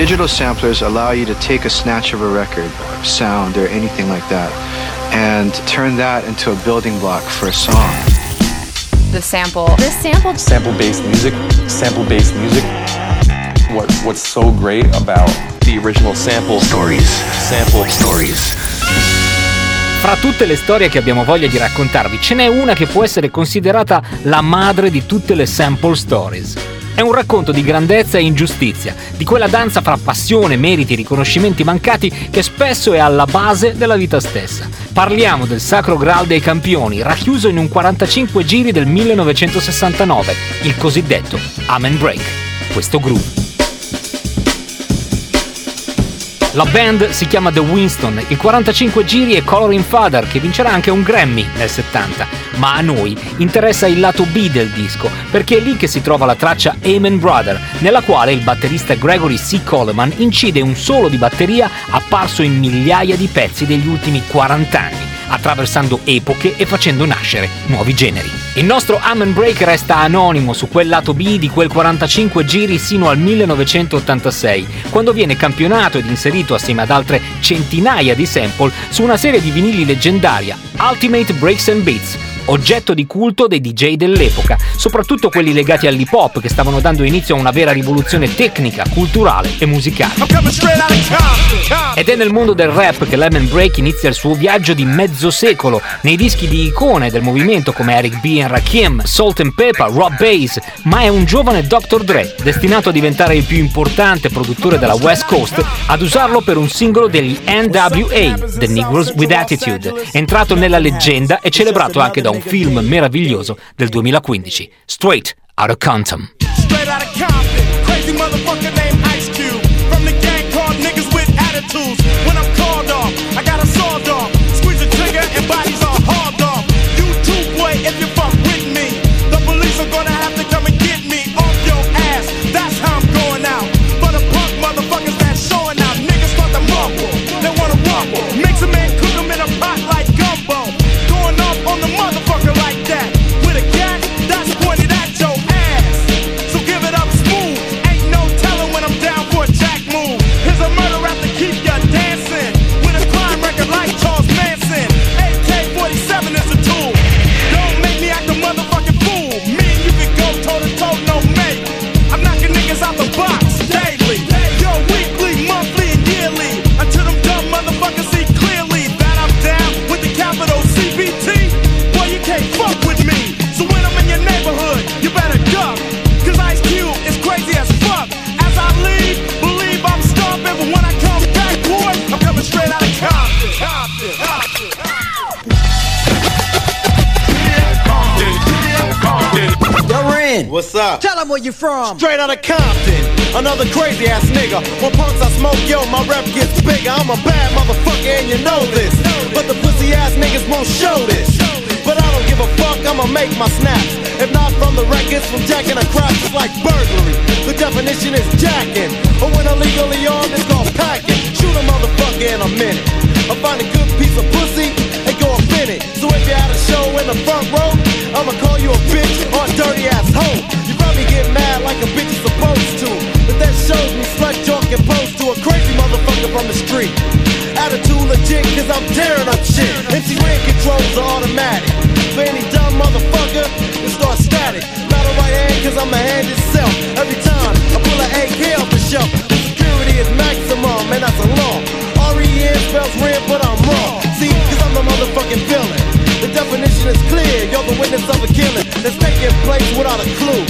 Digital samplers allow you to take a snatch of a record, sound, or anything like that, and turn that into a building block for a song. The sample. The sample. Sample-based music. Sample-based music. What, what's so great about the original sample stories. Sample stories. Fra tutte le storie che abbiamo voglia di raccontarvi, ce n'è una che può essere considerata la madre di tutte le sample stories. È un racconto di grandezza e ingiustizia, di quella danza fra passione, meriti e riconoscimenti mancati che spesso è alla base della vita stessa. Parliamo del Sacro Graal dei campioni, racchiuso in un 45 giri del 1969, il cosiddetto Amen Break. Questo groove. La band si chiama The Winston, il 45 giri è Coloring Father che vincerà anche un Grammy nel 70, ma a noi interessa il lato B del disco, perché è lì che si trova la traccia Amen Brother, nella quale il batterista Gregory C. Coleman incide un solo di batteria apparso in migliaia di pezzi degli ultimi 40 anni attraversando epoche e facendo nascere nuovi generi. Il nostro Amen Break resta anonimo su quel lato B di quel 45 giri sino al 1986, quando viene campionato ed inserito assieme ad altre centinaia di sample su una serie di vinili leggendaria, Ultimate Breaks and Beats, oggetto di culto dei DJ dell'epoca, soprattutto quelli legati all'hip hop che stavano dando inizio a una vera rivoluzione tecnica, culturale e musicale. Ed è nel mondo del rap che Lemon Break inizia il suo viaggio di mezzo secolo, nei dischi di icone del movimento come Eric B. e Rakim, Salt and Pepper, Rob Bass, ma è un giovane Dr. Dre, destinato a diventare il più importante produttore della West Coast, ad usarlo per un singolo degli NWA, The Negroes with Attitude, entrato nella leggenda e celebrato anche da un film meraviglioso del 2015, Straight Outta Compton. What's up? Tell them where you from. Straight out of Compton, another crazy ass nigga. When punks I smoke, yo, my rep gets bigger. I'm a bad motherfucker and you know this. But the pussy ass niggas won't show this. But I don't give a fuck, I'ma make my snaps. If not from the records, from jacking a crop, it's like burglary. The definition is jacking. But when illegally armed, it's called packing. Shoot a motherfucker in a minute. I find a good piece of pussy and go up in it. So if you're at a show in the front row, I'ma call you a bitch Attitude cause I'm tearing up shit. MC Red controls are automatic. For any dumb motherfucker, it start static. Not a right hand, cause I'm a hand itself. Every time I pull an AK off the shelf, the security is maximum, and that's a law. R-E-N spells red, but I'm wrong. See, cause I'm the motherfucking villain. The definition is clear, you're the witness of a killing that's taking place without a clue.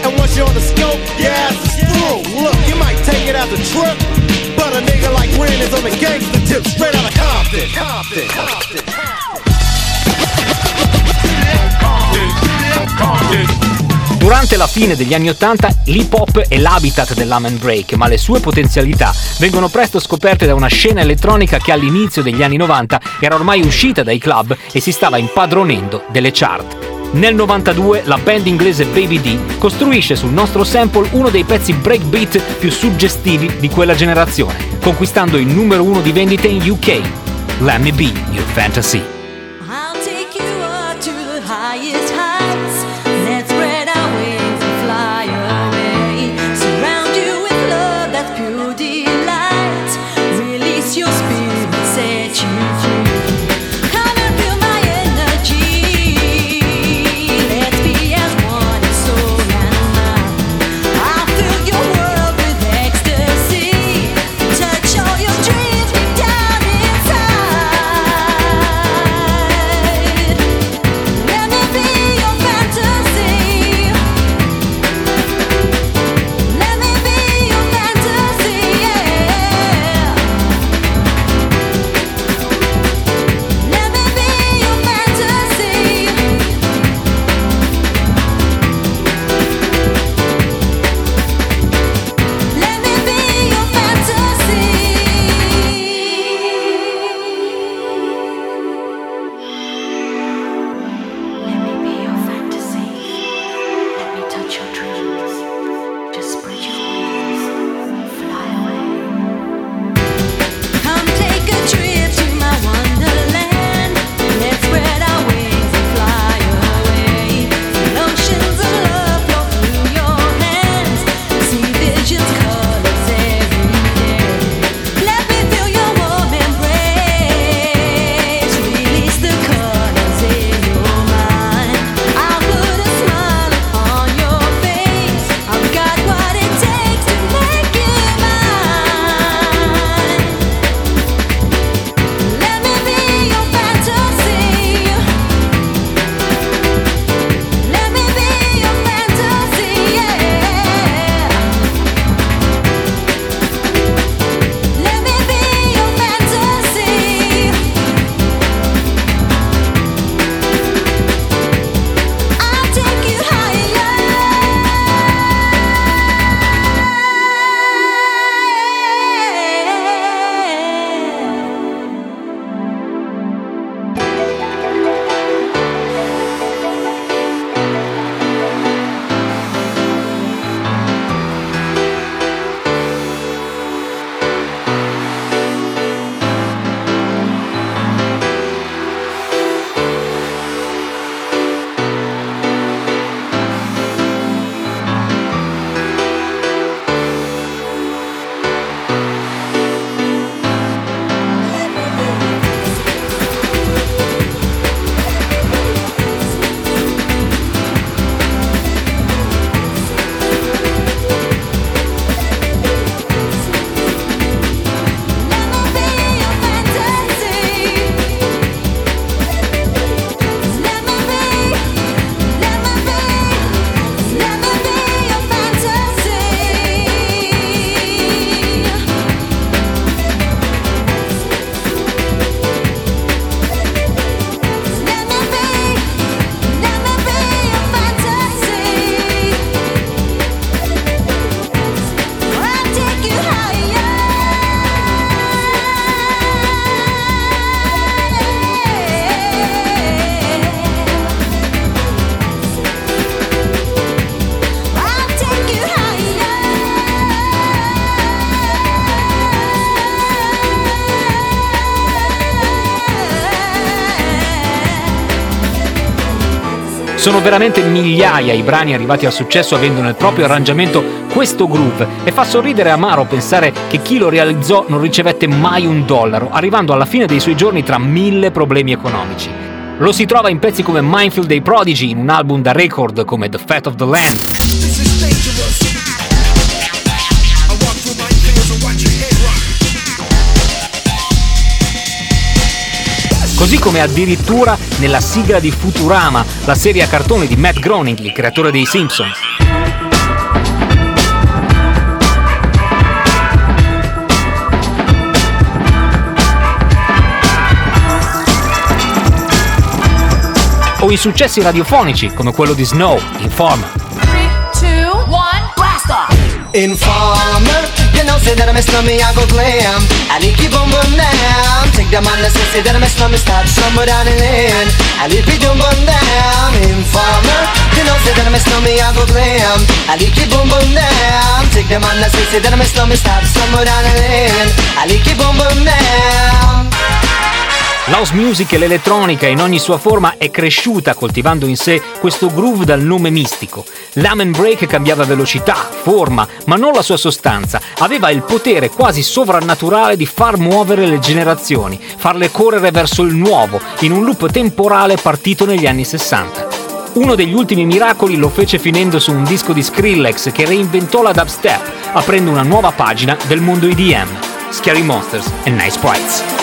And once you're on the scope, your ass is through. Look, you might take it as a trip, but a nigga like Ren is on the gangster tip, straight out of Compton. Compton. Compton. Durante la fine degli anni Ottanta l'hip hop è l'habitat dell'Amen Break, ma le sue potenzialità vengono presto scoperte da una scena elettronica che all'inizio degli anni 90 era ormai uscita dai club e si stava impadronendo delle chart. Nel 92 la band inglese Baby D costruisce sul nostro sample uno dei pezzi breakbeat più suggestivi di quella generazione, conquistando il numero uno di vendite in UK. Let me be your fantasy. Sono veramente migliaia i brani arrivati al successo avendo nel proprio arrangiamento questo groove e fa sorridere amaro pensare che chi lo realizzò non ricevette mai un dollaro, arrivando alla fine dei suoi giorni tra mille problemi economici. Lo si trova in pezzi come Minefield dei Prodigy, in un album da record come The Fat of the Land. Così come addirittura nella sigla di Futurama, la serie a cartoni di Matt Groening, il creatore dei Simpsons. o in successi radiofonici come quello di Snow, Informer. 3, 2, 1, blast off! Informer, know say that I miss me, I go glam. I need keep on burn down. Take them on the say that I miss me, start somewhere down in land. I need be doing burn down. Informer, you know say that I miss me, I go glam. I need keep on burn down. Take them on the say that I miss me, start somewhere down in land. I need keep on burn down. L'house music e l'elettronica in ogni sua forma è cresciuta coltivando in sé questo groove dal nome mistico. L'Amen Break cambiava velocità, forma, ma non la sua sostanza. Aveva il potere quasi sovrannaturale di far muovere le generazioni, farle correre verso il nuovo, in un loop temporale partito negli anni 60. Uno degli ultimi miracoli lo fece finendo su un disco di Skrillex che reinventò la dubstep, aprendo una nuova pagina del mondo EDM. Scary Monsters e Nice Sprites.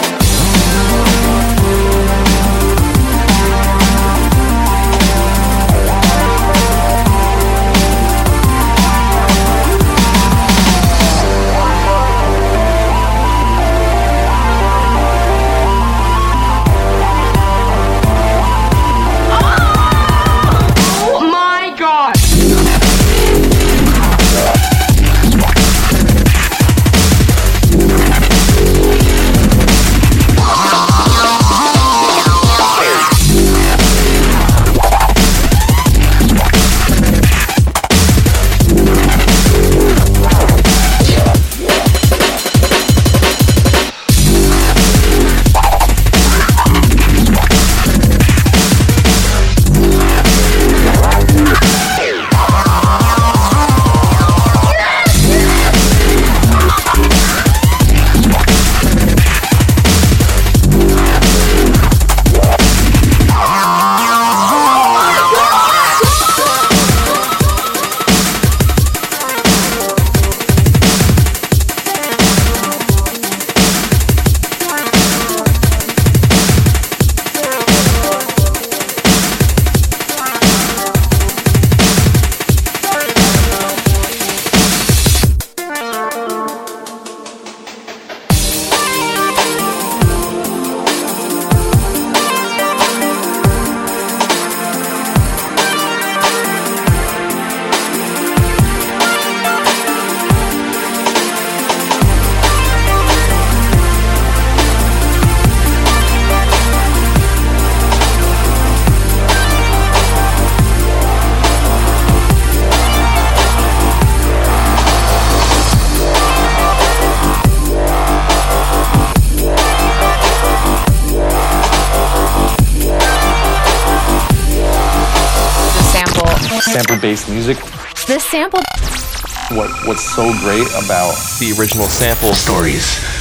Sample-based music. The sample. What what's so great about the original sample Stories